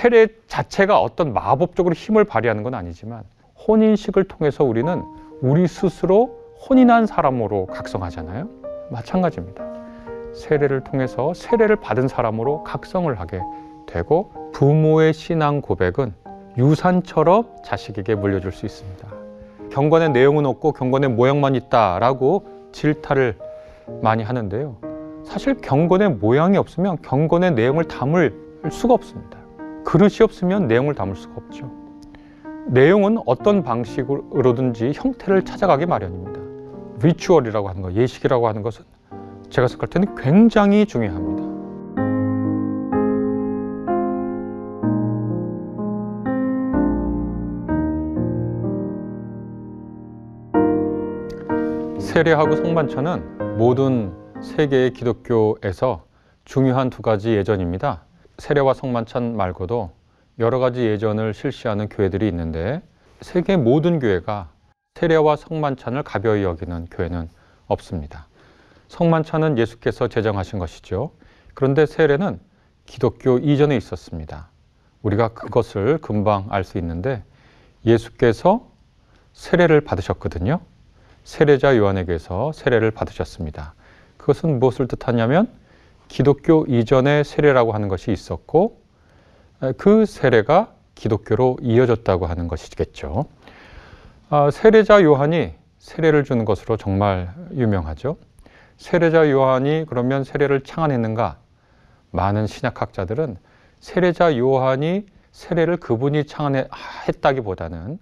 세례 자체가 어떤 마법적으로 힘을 발휘하는 건 아니지만 혼인식을 통해서 우리는 우리 스스로 혼인한 사람으로 각성하잖아요. 마찬가지입니다. 세례를 통해서 세례를 받은 사람으로 각성을 하게 되고 부모의 신앙 고백은 유산처럼 자식에게 물려줄 수 있습니다. 경건의 내용은 없고 경건의 모양만 있다라고 질타를 많이 하는데요. 사실 경건의 모양이 없으면 경건의 내용을 담을 수가 없습니다. 그릇이 없으면 내용을 담을 수가 없죠. 내용은 어떤 방식으로든지 형태를 찾아가기 마련입니다. 리추얼이라고 하는 것, 예식이라고 하는 것은 제가 생각할 때는 굉장히 중요합니다. 세례하고 성만찬은 모든 세계의 기독교에서 중요한 두 가지 예전입니다. 세례와 성만찬 말고도 여러 가지 예전을 실시하는 교회들이 있는데 세계 모든 교회가 세례와 성만찬을 가벼이 여기는 교회는 없습니다. 성만찬은 예수께서 제정하신 것이죠. 그런데 세례는 기독교 이전에 있었습니다. 우리가 그것을 금방 알 수 있는데 예수께서 세례를 받으셨거든요. 세례자 요한에게서 세례를 받으셨습니다. 그것은 무엇을 뜻하냐면 기독교 이전에 세례라고 하는 것이 있었고 그 세례가 기독교로 이어졌다고 하는 것이겠죠. 아, 세례자 요한이 세례를 주는 것으로 정말 유명하죠. 세례자 요한이 그러면 세례를 창안했는가? 많은 신약학자들은 세례자 요한이 세례를 그분이 창안했다기보다는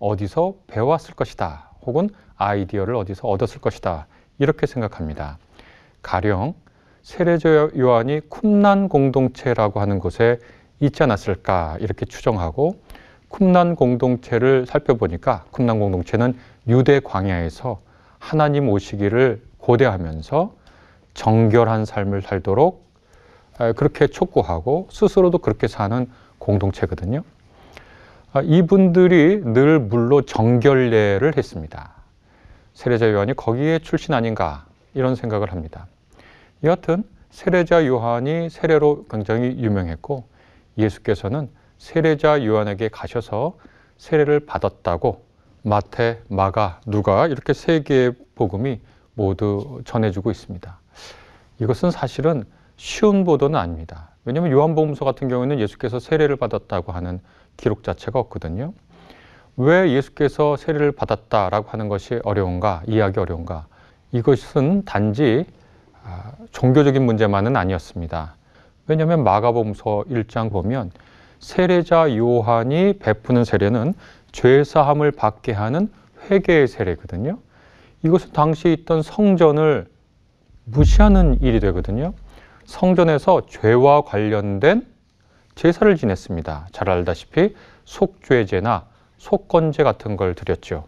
어디서 배웠을 것이다. 혹은 아이디어를 어디서 얻었을 것이다. 이렇게 생각합니다. 가령 세례자 요한이 쿰난 공동체라고 하는 곳에 있지 않았을까 이렇게 추정하고 쿰난 공동체를 살펴보니까 쿰난 공동체는 유대 광야에서 하나님 오시기를 고대하면서 정결한 삶을 살도록 그렇게 촉구하고 스스로도 그렇게 사는 공동체거든요. 아, 이분들이 늘 물로 정결례를 했습니다. 세례자 요한이 거기에 출신 아닌가 이런 생각을 합니다. 여하튼 세례자 요한이 세례로 굉장히 유명했고 예수께서는 세례자 요한에게 가셔서 세례를 받았다고 마태, 마가, 누가 이렇게 세 개의 복음이 모두 전해주고 있습니다. 이것은 사실은 쉬운 보도는 아닙니다. 왜냐하면 요한복음서 같은 경우에는 예수께서 세례를 받았다고 하는 기록 자체가 없거든요. 왜 예수께서 세례를 받았다라고 하는 것이 어려운가, 이해하기 어려운가? 이것은 단지 아, 종교적인 문제만은 아니었습니다. 왜냐하면 마가복음서 1장 보면 세례자 요한이 베푸는 세례는 죄 사함을 받게 하는 회개의 세례거든요. 이것은 당시 있던 성전을 무시하는 일이 되거든요. 성전에서 죄와 관련된 제사를 지냈습니다. 잘 알다시피 속죄제나 속건제 같은 걸 드렸죠.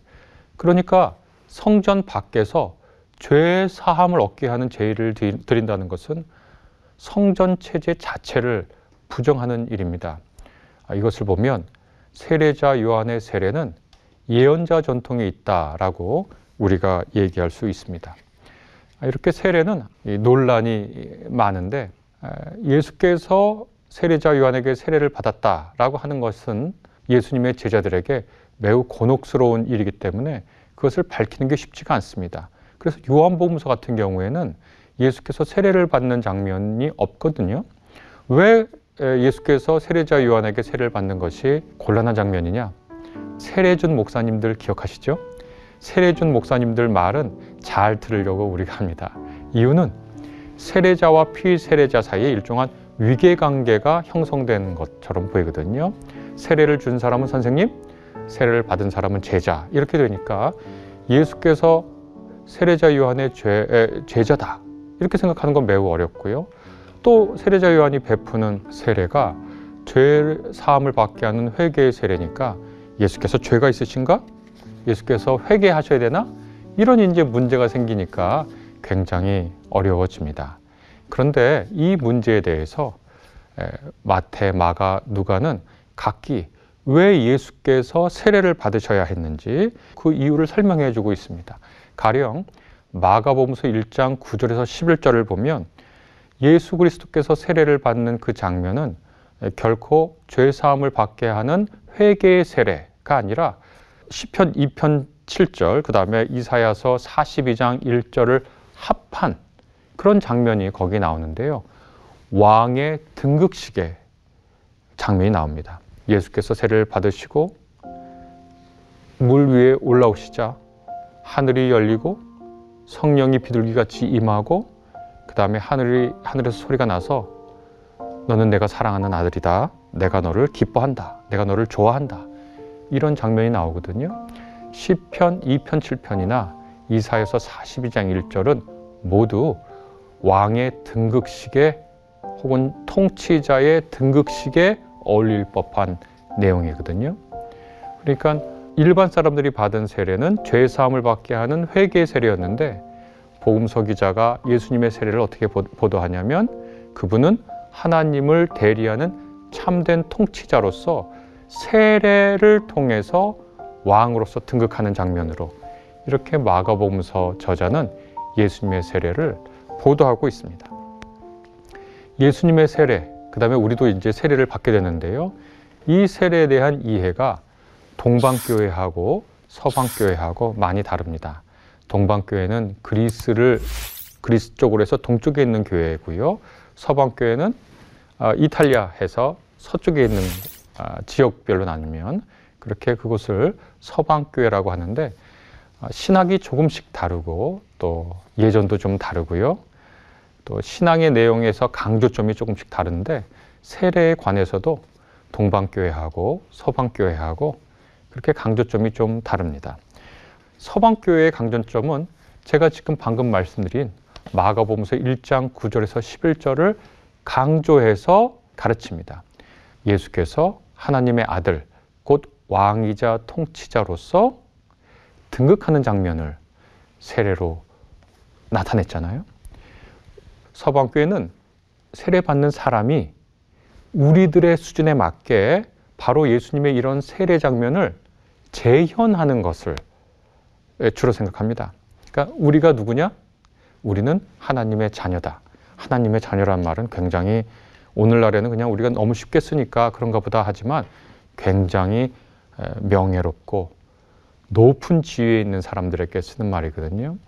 그러니까 성전 밖에서 죄 사함을 얻게 하는 제의를 드린다는 것은 성전 체제 자체를 부정하는 일입니다. 아, 이것을 보면 세례자 요한의 세례는 예언자 전통에 있다라고 우리가 얘기할 수 있습니다. 아, 이렇게 세례는 논란이 많은데 아, 예수께서 세례자 요한에게 세례를 받았다라고 하는 것은 예수님의 제자들에게 매우 곤혹스러운 일이기 때문에 그것을 밝히는 게 쉽지가 않습니다. 그래서 요한복음서 같은 경우에는 예수께서 세례를 받는 장면이 없거든요. 왜 예수께서 세례자 요한에게 세례를 받는 것이 곤란한 장면이냐? 세례준 목사님들 기억하시죠? 세례준 목사님들 말은 잘 들으려고 우리가 합니다. 이유는 세례자와 피세례자 사이에 일종한 위계 관계가 형성된 것처럼 보이거든요. 세례를 준 사람은 선생님, 세례를 받은 사람은 제자. 이렇게 되니까 예수께서 세례자 요한의 죄, 제자다. 이렇게 생각하는 건 매우 어렵고요. 또 세례자 요한이 베푸는 세례가 죄 사함을 받게 하는 회개의 세례니까 예수께서 죄가 있으신가? 예수께서 회개하셔야 되나? 이런 이제 문제가 생기니까 굉장히 어려워집니다. 그런데 이 문제에 대해서 마태, 마가, 누가는 각기 왜 예수께서 세례를 받으셔야 했는지 그 이유를 설명해 주고 있습니다. 가령 마가복음서 1장 9절에서 11절을 보면 예수 그리스도께서 세례를 받는 그 장면은 결코 죄 사함을 받게 하는 회개의 세례가 아니라 시편 2편 7절 그다음에 이사야서 42장 1절을 합한 그런 장면이 거기 나오는데요. 왕의 등극식의 장면이 나옵니다. 예수께서 세례를 받으시고 물 위에 올라오시자 하늘이 열리고 성령이 비둘기같이 임하고 그 다음에 하늘이 하늘에서 소리가 나서 너는 내가 사랑하는 아들이다. 내가 너를 기뻐한다. 내가 너를 좋아한다. 이런 장면이 나오거든요. 시편 2편 7편이나 이사에서 42장 1절은 모두 왕의 등극식에 혹은 통치자의 등극식에 어울릴 법한 내용이거든요. 그러니까 일반 사람들이 받은 세례는 죄 사함을 받게 하는 회개의 세례였는데 복음서 기자가 예수님의 세례를 어떻게 보도하냐면 그분은 하나님을 대리하는 참된 통치자로서 세례를 통해서 왕으로서 등극하는 장면으로 이렇게 마가복음서 저자는 예수님의 세례를 보도하고 있습니다. 예수님의 세례, 그 다음에 우리도 이제 세례를 받게 되는데요. 이 세례에 대한 이해가 동방교회하고 서방교회하고 많이 다릅니다. 동방교회는 그리스를 그리스 쪽으로 해서 동쪽에 있는 교회고요. 서방교회는 아, 이탈리아해서 서쪽에 있는 아, 지역별로 나누면 그렇게 그곳을 서방교회라고 하는데 아, 신학이 조금씩 다르고 또 예전도 좀 다르고요. 또 신앙의 내용에서 강조점이 조금씩 다른데 세례에 관해서도 동방교회하고 서방교회하고 그렇게 강조점이 좀 다릅니다. 서방교회의 강조점은 제가 지금 방금 말씀드린 마가복음서 1장 9절에서 11절을 강조해서 가르칩니다. 예수께서 하나님의 아들, 곧 왕이자 통치자로서 등극하는 장면을 세례로 나타냈잖아요. 서방교회는 세례받는 사람이 우리들의 수준에 맞게 바로 예수님의 이런 세례 장면을 재현하는 것을 주로 생각합니다. 그러니까 우리가 누구냐? 우리는 하나님의 자녀다. 하나님의 자녀란 말은 굉장히 오늘날에는 그냥 우리가 너무 쉽게 쓰니까 그런가 보다 하지만 굉장히 명예롭고 높은 지위에 있는 사람들에게 쓰는 말이거든요.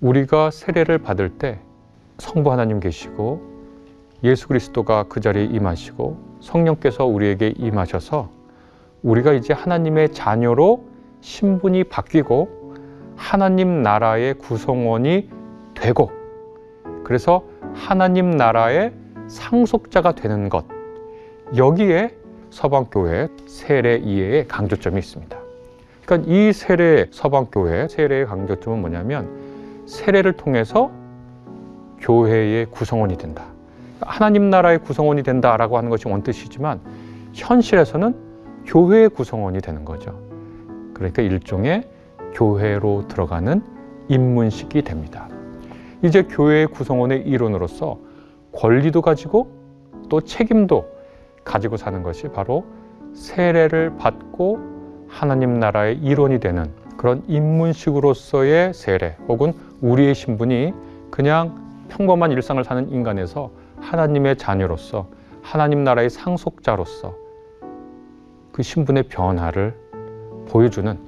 우리가 세례를 받을 때 성부 하나님 계시고 예수 그리스도가 그 자리에 임하시고 성령께서 우리에게 임하셔서 우리가 이제 하나님의 자녀로 신분이 바뀌고 하나님 나라의 구성원이 되고 그래서 하나님 나라의 상속자가 되는 것 여기에 서방교회 세례 이해의 강조점이 있습니다. 그러니까 이 세례 서방교회 세례의 강조점은 뭐냐면 세례를 통해서 교회의 구성원이 된다. 하나님 나라의 구성원이 된다라고 하는 것이 원뜻이지만 현실에서는 교회의 구성원이 되는 거죠. 그러니까 일종의 교회로 들어가는 입문식이 됩니다. 이제 교회의 구성원의 일원으로서 권리도 가지고 또 책임도 가지고 사는 것이 바로 세례를 받고 하나님 나라의 일원이 되는 그런 입문식으로서의 세례 혹은 우리의 신분이 그냥 평범한 일상을 사는 인간에서 하나님의 자녀로서 하나님 나라의 상속자로서 그 신분의 변화를 보여주는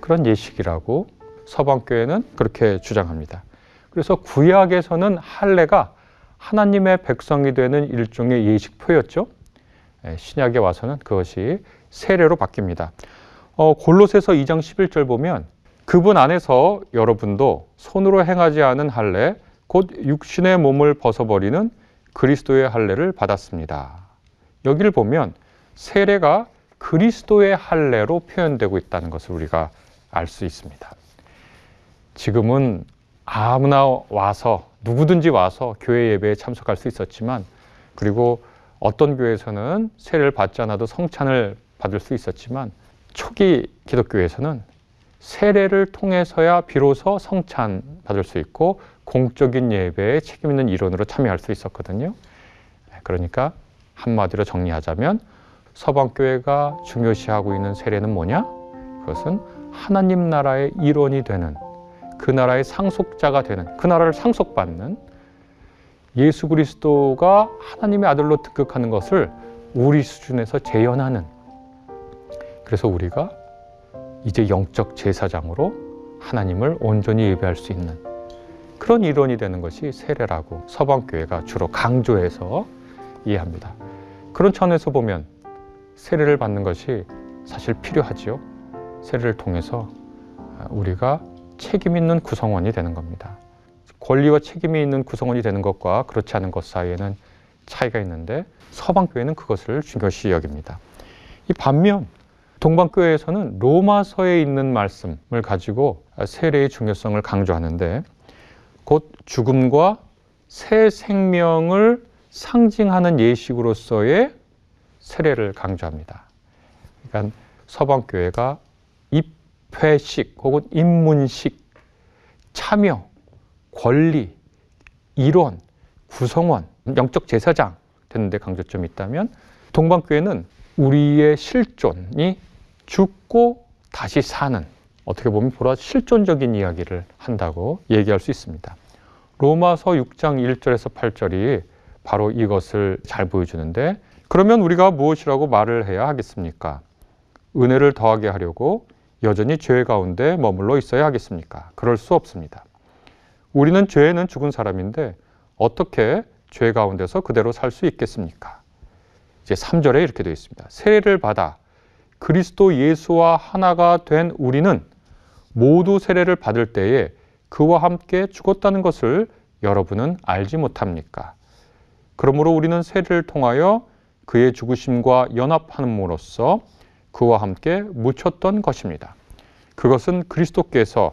그런 예식이라고 서방교회는 그렇게 주장합니다. 그래서 구약에서는 할례가 하나님의 백성이 되는 일종의 예식표였죠. 예, 신약에 와서는 그것이 세례로 바뀝니다. 어, 골로새서 2장 11절 보면 그분 안에서 여러분도 손으로 행하지 않은 할례 곧 육신의 몸을 벗어버리는 그리스도의 할례를 받았습니다. 여기를 보면 세례가 그리스도의 할례로 표현되고 있다는 것을 우리가 알 수 있습니다. 지금은 아무나 와서 누구든지 와서 교회 예배에 참석할 수 있었지만 그리고 어떤 교회에서는 세례를 받지 않아도 성찬을 받을 수 있었지만 초기 기독교에서는 세례를 통해서야 비로소 성찬 받을 수 있고 공적인 예배에 책임 있는 일원으로 참여할 수 있었거든요. 그러니까 한마디로 정리하자면 서방교회가 중요시하고 있는 세례는 뭐냐? 그것은 하나님 나라의 일원이 되는 그 나라의 상속자가 되는 그 나라를 상속받는 예수 그리스도가 하나님의 아들로 등극하는 것을 우리 수준에서 재현하는 그래서 우리가 이제 영적 제사장으로 하나님을 온전히 예배할 수 있는 그런 일원이 되는 것이 세례라고 서방교회가 주로 강조해서 이해합니다. 그런 차원에서 보면 세례를 받는 것이 사실 필요하지요. 세례를 통해서 우리가 책임 있는 구성원이 되는 겁니다. 권리와 책임이 있는 구성원이 되는 것과 그렇지 않은 것 사이에는 차이가 있는데 서방교회는 그것을 중요시 여깁니다. 이 반면 동방교회에서는 로마서에 있는 말씀을 가지고 세례의 중요성을 강조하는데 곧 죽음과 새 생명을 상징하는 예식으로서의 세례를 강조합니다. 그러니까 서방교회가 입회식 혹은 입문식, 참여, 권리, 일원, 구성원, 영적 제사장 되는데 강조점이 있다면 동방교회는 우리의 실존이 죽고 다시 사는 어떻게 보면 보라 실존적인 이야기를 한다고 얘기할 수 있습니다. 로마서 6장 1절에서 8절이 바로 이것을 잘 보여주는데 그러면 우리가 무엇이라고 말을 해야 하겠습니까? 은혜를 더하게 하려고 여전히 죄 가운데 머물러 있어야 하겠습니까? 그럴 수 없습니다. 우리는 죄에는 죽은 사람인데 어떻게 죄 가운데서 그대로 살 수 있겠습니까? 이제 3절에 이렇게 되어 있습니다. 세례를 받아 그리스도 예수와 하나가 된 우리는 모두 세례를 받을 때에 그와 함께 죽었다는 것을 여러분은 알지 못합니까? 그러므로 우리는 세례를 통하여 그의 죽으심과 연합함으로써 그와 함께 묻혔던 것입니다. 그것은 그리스도께서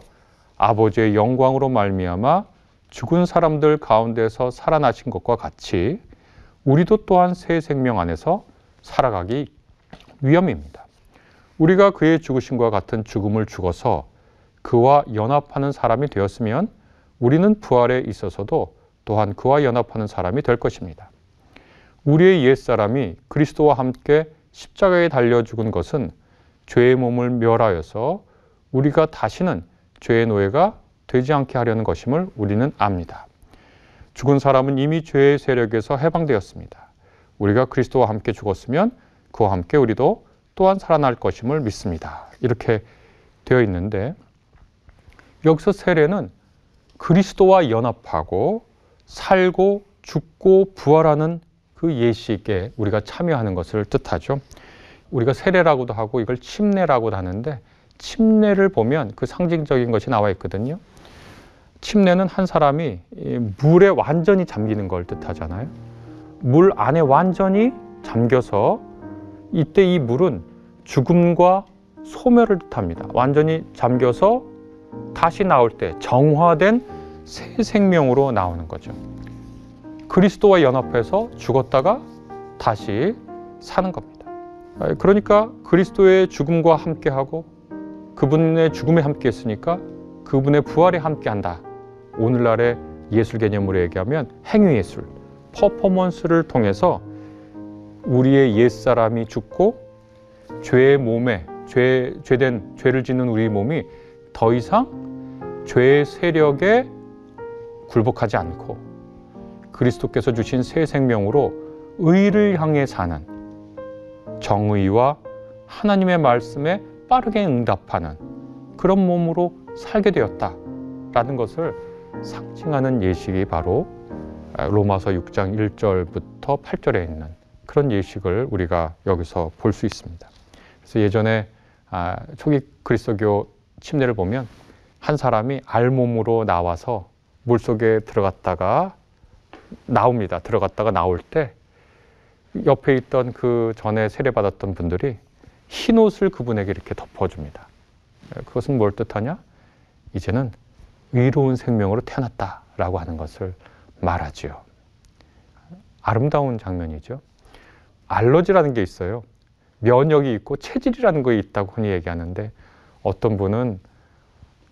아버지의 영광으로 말미암아 죽은 사람들 가운데서 살아나신 것과 같이 우리도 또한 새 생명 안에서 살아가기 위함입니다. 우리가 그의 죽으심과 같은 죽음을 죽어서 그와 연합하는 사람이 되었으면 우리는 부활에 있어서도 또한 그와 연합하는 사람이 될 것입니다. 우리의 옛사람이 그리스도와 함께 십자가에 달려 죽은 것은 죄의 몸을 멸하여서 우리가 다시는 죄의 노예가 되지 않게 하려는 것임을 우리는 압니다. 죽은 사람은 이미 죄의 세력에서 해방되었습니다. 우리가 그리스도와 함께 죽었으면 그와 함께 우리도 또한 살아날 것임을 믿습니다. 이렇게 되어 있는데 여기서 세례는 그리스도와 연합하고 살고 죽고 부활하는 그 예식에 우리가 참여하는 것을 뜻하죠. 우리가 세례라고도 하고 이걸 침례라고도 하는데 침례를 보면 그 상징적인 것이 나와 있거든요. 침례는 한 사람이 물에 완전히 잠기는 걸 뜻하잖아요. 물 안에 완전히 잠겨서 이때 이 물은 죽음과 소멸을 뜻합니다. 완전히 잠겨서 다시 나올 때 정화된 새 생명으로 나오는 거죠. 그리스도와 연합해서 죽었다가 다시 사는 겁니다. 그러니까 그리스도의 죽음과 함께하고 그분의 죽음에 함께했으니까 그분의 부활에 함께한다. 오늘날의 예술 개념으로 얘기하면 행위 예술, 퍼포먼스를 통해서 우리의 옛 사람이 죽고 죄의 몸에 죄, 죄된 죄를 짓는 우리 몸이 더 이상 죄의 세력에 굴복하지 않고 그리스도께서 주신 새 생명으로 의를 향해 사는 정의와 하나님의 말씀에 빠르게 응답하는 그런 몸으로 살게 되었다라는 것을 상징하는 예식이 바로 로마서 6장 1절부터 8절에 있는 그런 예식을 우리가 여기서 볼 수 있습니다. 그래서 예전에 아, 초기 그리스도교 침례를 보면 한 사람이 알몸으로 나와서 물 속에 들어갔다가 나옵니다. 들어갔다가 나올 때 옆에 있던 그 전에 세례받았던 분들이 흰 옷을 그분에게 이렇게 덮어줍니다. 그것은 뭘 뜻하냐? 이제는 의로운 생명으로 태어났다라고 하는 것을 말하지요. 아름다운 장면이죠. 알러지라는 게 있어요. 면역이 있고 체질이라는 게 있다고 흔히 얘기하는데 어떤 분은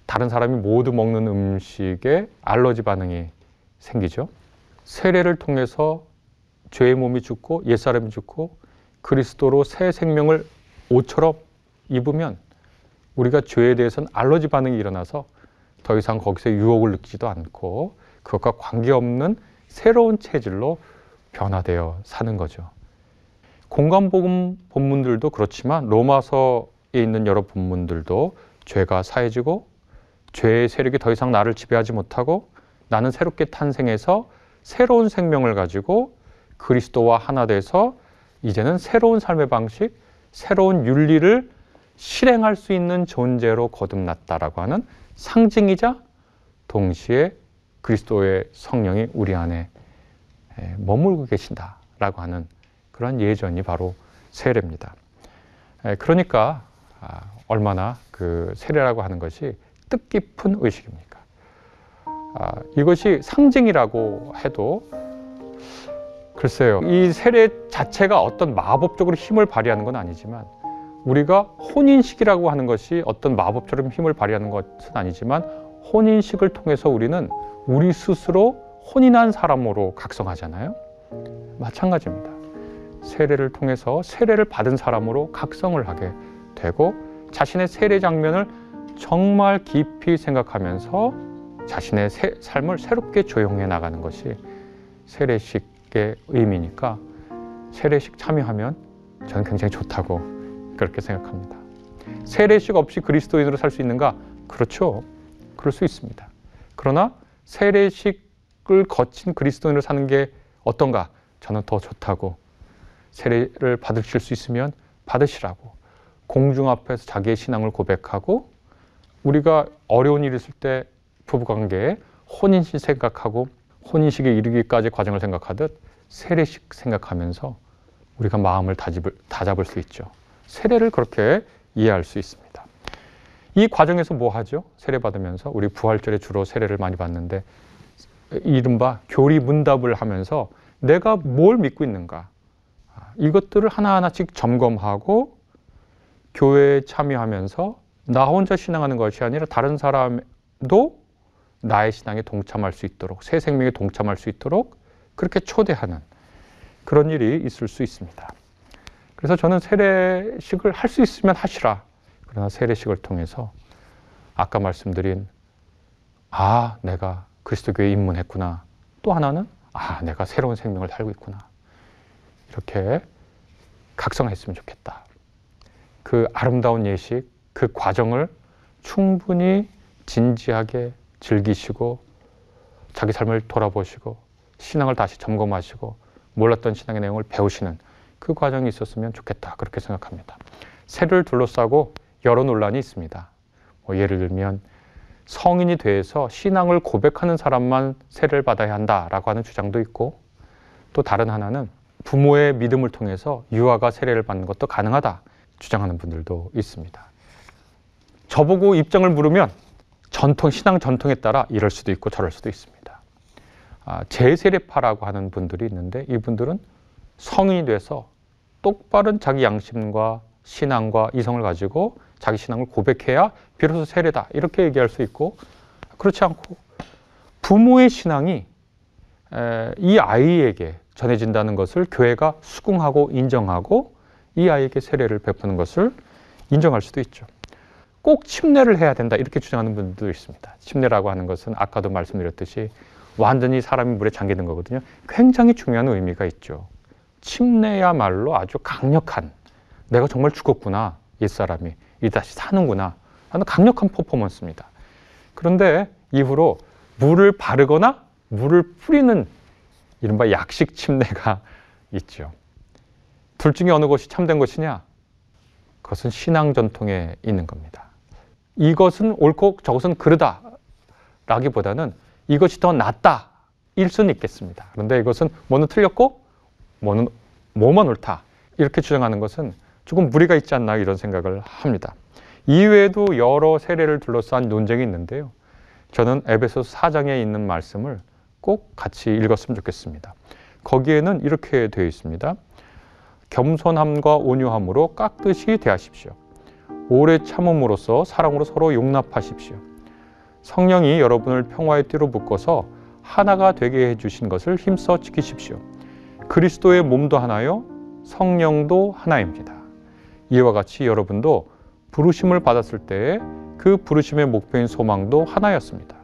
다른 사람이 모두 먹는 음식에 알러지 반응이 생기죠. 세례를 통해서 죄의 몸이 죽고 옛사람이 죽고 그리스도로 새 생명을 옷처럼 입으면 우리가 죄에 대해서는 알러지 반응이 일어나서 더 이상 거기서 유혹을 느끼지도 않고 그것과 관계없는 새로운 체질로 변화되어 사는 거죠. 공간복음 본문들도 그렇지만 로마서에 있는 여러 본문들도 죄가 사해지고 죄의 세력이 더 이상 나를 지배하지 못하고 나는 새롭게 탄생해서 새로운 생명을 가지고 그리스도와 하나 돼서 이제는 새로운 삶의 방식, 새로운 윤리를 실행할 수 있는 존재로 거듭났다라고 하는 상징이자 동시에 그리스도의 성령이 우리 안에 머물고 계신다라고 하는 그런 예전이 바로 세례입니다. 그러니까 아, 얼마나 그 세례라고 하는 것이 뜻깊은 의식입니까? 아, 이것이 상징이라고 해도 글쎄요. 이 세례 자체가 어떤 마법적으로 힘을 발휘하는 건 아니지만 우리가 혼인식이라고 하는 것이 어떤 마법처럼 힘을 발휘하는 것은 아니지만 혼인식을 통해서 우리는 우리 스스로 혼인한 사람으로 각성하잖아요. 마찬가지입니다. 세례를 통해서 세례를 받은 사람으로 각성을 하게 되고 자신의 세례 장면을 정말 깊이 생각하면서 자신의 새, 삶을 새롭게 조용해 나가는 것이 세례식의 의미니까 세례식 참여하면 저는 굉장히 좋다고 그렇게 생각합니다. 세례식 없이 그리스도인으로 살 수 있는가? 그렇죠. 그럴 수 있습니다. 그러나 세례식을 거친 그리스도인으로 사는 게 어떤가? 저는 더 좋다고 세례를 받으실 수 있으면 받으시라고 공중 앞에서 자기의 신앙을 고백하고 우리가 어려운 일이 있을 때 부부관계에 혼인식 생각하고 혼인식에 이르기까지 과정을 생각하듯 세례식 생각하면서 우리가 마음을 다잡을, 다잡을 수 있죠. 세례를 그렇게 이해할 수 있습니다. 이 과정에서 뭐 하죠? 세례 받으면서 우리 부활절에 주로 세례를 많이 받는데 이른바 교리 문답을 하면서 내가 뭘 믿고 있는가 이것들을 하나하나씩 점검하고 교회에 참여하면서 나 혼자 신앙하는 것이 아니라 다른 사람도 나의 신앙에 동참할 수 있도록 새 생명에 동참할 수 있도록 그렇게 초대하는 그런 일이 있을 수 있습니다. 그래서 저는 세례식을 할 수 있으면 하시라. 그러나 세례식을 통해서 아까 말씀드린 아, 내가 그리스도교에 입문했구나. 또 하나는 아, 내가 새로운 생명을 살고 있구나. 이렇게 각성했으면 좋겠다. 그 아름다운 예식, 그 과정을 충분히 진지하게 즐기시고 자기 삶을 돌아보시고 신앙을 다시 점검하시고 몰랐던 신앙의 내용을 배우시는 그 과정이 있었으면 좋겠다. 그렇게 생각합니다. 세를 둘러싸고 여러 논란이 있습니다. 뭐 예를 들면 성인이 돼서 신앙을 고백하는 사람만 세를 받아야 한다라고 하는 주장도 있고 또 다른 하나는 부모의 믿음을 통해서 유아가 세례를 받는 것도 가능하다 주장하는 분들도 있습니다. 저보고 입장을 물으면 전통 신앙 전통에 따라 이럴 수도 있고 저럴 수도 있습니다. 아, 제세례파라고 하는 분들이 있는데 이분들은 성인이 돼서 똑바른 자기 양심과 신앙과 이성을 가지고 자기 신앙을 고백해야 비로소 세례다 이렇게 얘기할 수 있고 그렇지 않고 부모의 신앙이 이 아이에게 전해진다는 것을 교회가 수긍하고 인정하고 이 아이에게 세례를 베푸는 것을 인정할 수도 있죠. 꼭 침례를 해야 된다 이렇게 주장하는 분들도 있습니다. 침례라고 하는 것은 아까도 말씀드렸듯이 완전히 사람이 물에 잠기는 거거든요. 굉장히 중요한 의미가 있죠. 침례야말로 아주 강력한 내가 정말 죽었구나 옛사람이 이 다시 사는구나 하는 강력한 퍼포먼스입니다. 그런데 이후로 물을 바르거나 물을 뿌리는 이른바 약식 침례가 있죠. 둘 중에 어느 것이 참된 것이냐? 그것은 신앙 전통에 있는 겁니다. 이것은 옳고 저것은 그르다 라기보다는 이것이 더 낫다 일 수는 있겠습니다. 그런데 이것은 뭐는 틀렸고 뭐는 뭐만 옳다 이렇게 주장하는 것은 조금 무리가 있지 않나 이런 생각을 합니다. 이외에도 여러 세례를 둘러싼 논쟁이 있는데요. 저는 에베소서 4장에 있는 말씀을 꼭 같이 읽었으면 좋겠습니다. 거기에는 이렇게 되어 있습니다. 겸손함과 온유함으로 깍듯이 대하십시오. 오래 참음으로써 사랑으로 서로 용납하십시오. 성령이 여러분을 평화의 띠로 묶어서 하나가 되게 해주신 것을 힘써 지키십시오. 그리스도의 몸도 하나요, 성령도 하나입니다. 이와 같이 여러분도 부르심을 받았을 때그 부르심의 목표인 소망도 하나였습니다.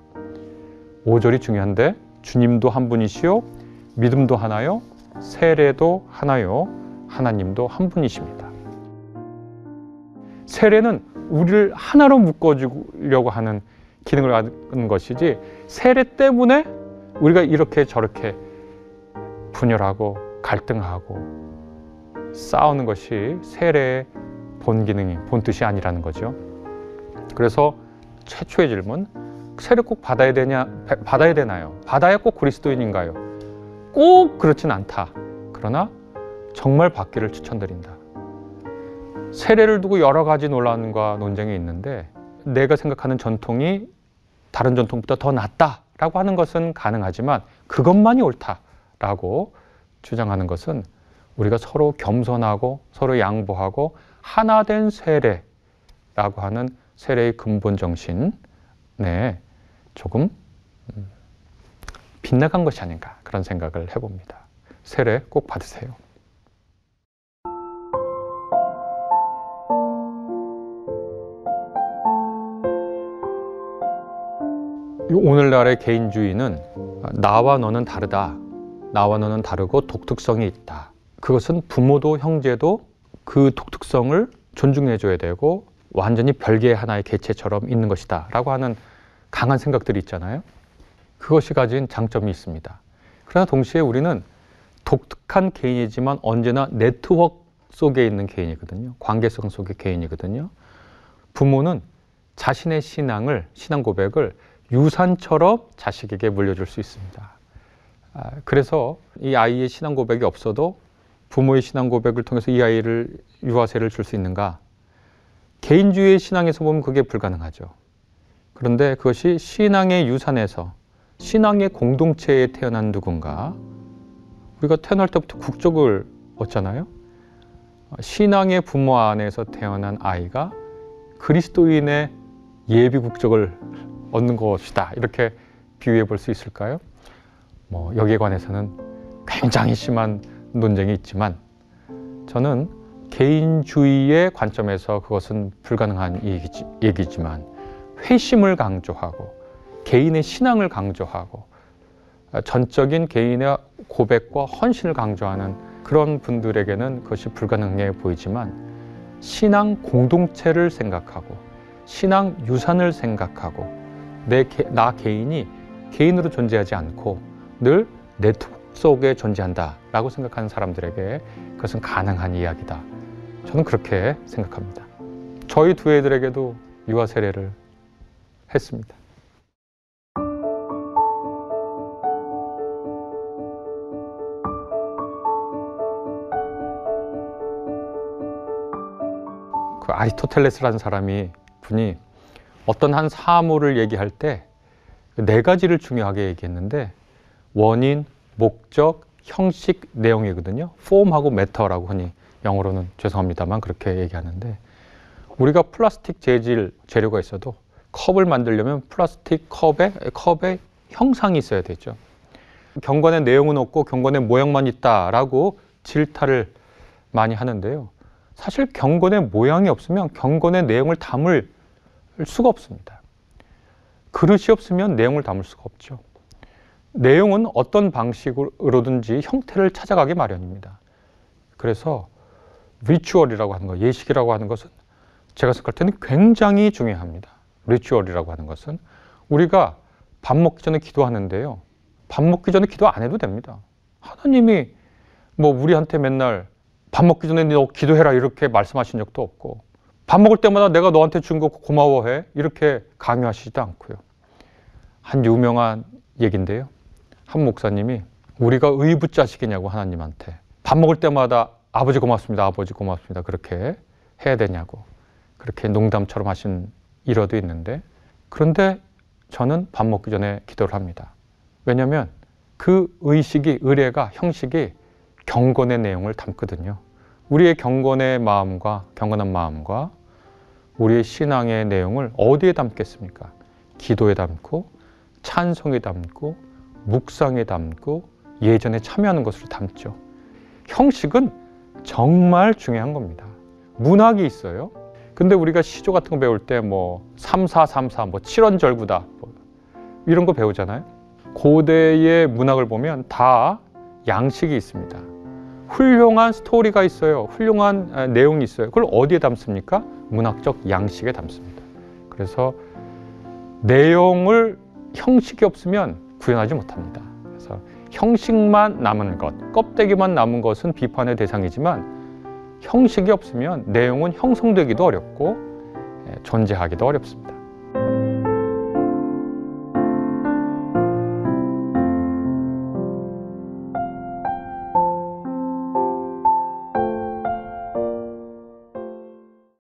5절이 중요한데 주님도 한 분이시요 믿음도 하나요? 세례도 하나요? 하나님도 한 분이십니다. 세례는 우리를 하나로 묶어주려고 하는 기능을 가진 것이지 세례 때문에 우리가 이렇게 저렇게 분열하고 갈등하고 싸우는 것이 세례의 본 기능이 본 뜻이 아니라는 거죠. 그래서 최초의 질문 세례 꼭 받아야 되냐 받아야 되나요? 받아야 꼭 그리스도인인가요? 꼭 그렇진 않다. 그러나 정말 받기를 추천드린다. 세례를 두고 여러 가지 논란과 논쟁이 있는데 내가 생각하는 전통이 다른 전통보다 더 낫다라고 하는 것은 가능하지만 그것만이 옳다라고 주장하는 것은 우리가 서로 겸손하고 서로 양보하고 하나 된 세례라고 하는 세례의 근본 정신 에 조금 음, 빗나간 것이 아닌가 그런 생각을 해봅니다. 세례 꼭 받으세요. 오늘날의 개인주의는 나와 너는 다르다. 나와 너는 다르고 독특성이 있다. 그것은 부모도 형제도 그 독특성을 존중해줘야 되고 완전히 별개의 하나의 개체처럼 있는 것이다. 라고 하는 강한 생각들이 있잖아요. 그것이 가진 장점이 있습니다. 그러나 동시에 우리는 독특한 개인이지만 언제나 네트워크 속에 있는 개인이거든요. 관계성 속의 개인이거든요. 부모는 자신의 신앙을, 신앙 고백을 유산처럼 자식에게 물려줄 수 있습니다. 아, 그래서 이 아이의 신앙 고백이 없어도 부모의 신앙 고백을 통해서 이 아이를 유아세를 줄 수 있는가? 개인주의의 신앙에서 보면 그게 불가능하죠. 그런데 그것이 신앙의 유산에서 신앙의 공동체에 태어난 누군가 우리가 태어날 때부터 국적을 얻잖아요. 신앙의 부모 안에서 태어난 아이가 그리스도인의 예비 국적을 얻는 것이다. 이렇게 비유해 볼 수 있을까요? 뭐 여기에 관해서는 굉장히 심한 논쟁이 있지만 저는 개인주의의 관점에서 그것은 불가능한 얘기지, 만 회심을 강조하고 개인의 신앙을 강조하고 전적인 개인의 고백과 헌신을 강조하는 그런 분들에게는 그것이 불가능해 보이지만 신앙 공동체를 생각하고 신앙 유산을 생각하고 내, 나 개인이 개인으로 존재하지 않고 늘 네트워크 속에 존재한다라고 생각하는 사람들에게 그것은 가능한 이야기다. 저는 그렇게 생각합니다. 저희 두 애들에게도 유아 세례를 했습니다. 그 아리스토텔레스라는 사람이 분이 어떤 한 사물을 얘기할 때 네 가지를 중요하게 얘기했는데 원인, 목적, 형식, 내용이거든요. 폼하고 매터라고 흔히 영어로는 죄송합니다만 그렇게 얘기하는데 우리가 플라스틱 재질 재료가 있어도 컵을 만들려면 플라스틱 컵에 컵에 형상이 있어야 되죠. 경관의 내용은 없고 경관의 모양만 있다라고 질타를 많이 하는데요. 사실 경건의 모양이 없으면 경건의 내용을 담을 수가 없습니다. 그릇이 없으면 내용을 담을 수가 없죠. 내용은 어떤 방식으로든지 형태를 찾아가기 마련입니다. 그래서 리추얼이라고 하는 것, 예식이라고 하는 것은 제가 생각할 때는 굉장히 중요합니다. 리추얼이라고 하는 것은 우리가 밥 먹기 전에 기도하는데요. 밥 먹기 전에 기도 안 해도 됩니다. 하나님이 뭐 우리한테 맨날 밥 먹기 전에 너 기도해라 이렇게 말씀하신 적도 없고 밥 먹을 때마다 내가 너한테 준 거 고마워해 이렇게 강요하시지도 않고요. 한 유명한 얘긴데요. 한 목사님이 우리가 의붓자식이냐고 하나님한테 밥 먹을 때마다 아버지 고맙습니다. 아버지 고맙습니다. 그렇게 해야 되냐고 그렇게 농담처럼 하신 일화도 있는데 그런데 저는 밥 먹기 전에 기도를 합니다. 왜냐하면 그 의식이 의례가 형식이 경건의 내용을 담거든요. 우리의 경건의 마음과 경건한 마음과 우리의 신앙의 내용을 어디에 담겠습니까? 기도에 담고 찬송에 담고 묵상에 담고 예전에 참여하는 것으로 담죠. 형식은 정말 중요한 겁니다. 문학이 있어요. 근데 우리가 시조 같은 거 배울 때 뭐 3434, 뭐 7원절구다 뭐 이런 거 배우잖아요. 고대의 문학을 보면 다 양식이 있습니다. 훌륭한 스토리가 있어요. 훌륭한 아, 내용이 있어요. 그걸 어디에 담습니까? 문학적 양식에 담습니다. 그래서 내용을 형식이 없으면 구현하지 못합니다. 그래서 형식만 남은 것, 껍데기만 남은 것은 비판의 대상이지만 형식이 없으면 내용은 형성되기도 어렵고 예, 존재하기도 어렵습니다.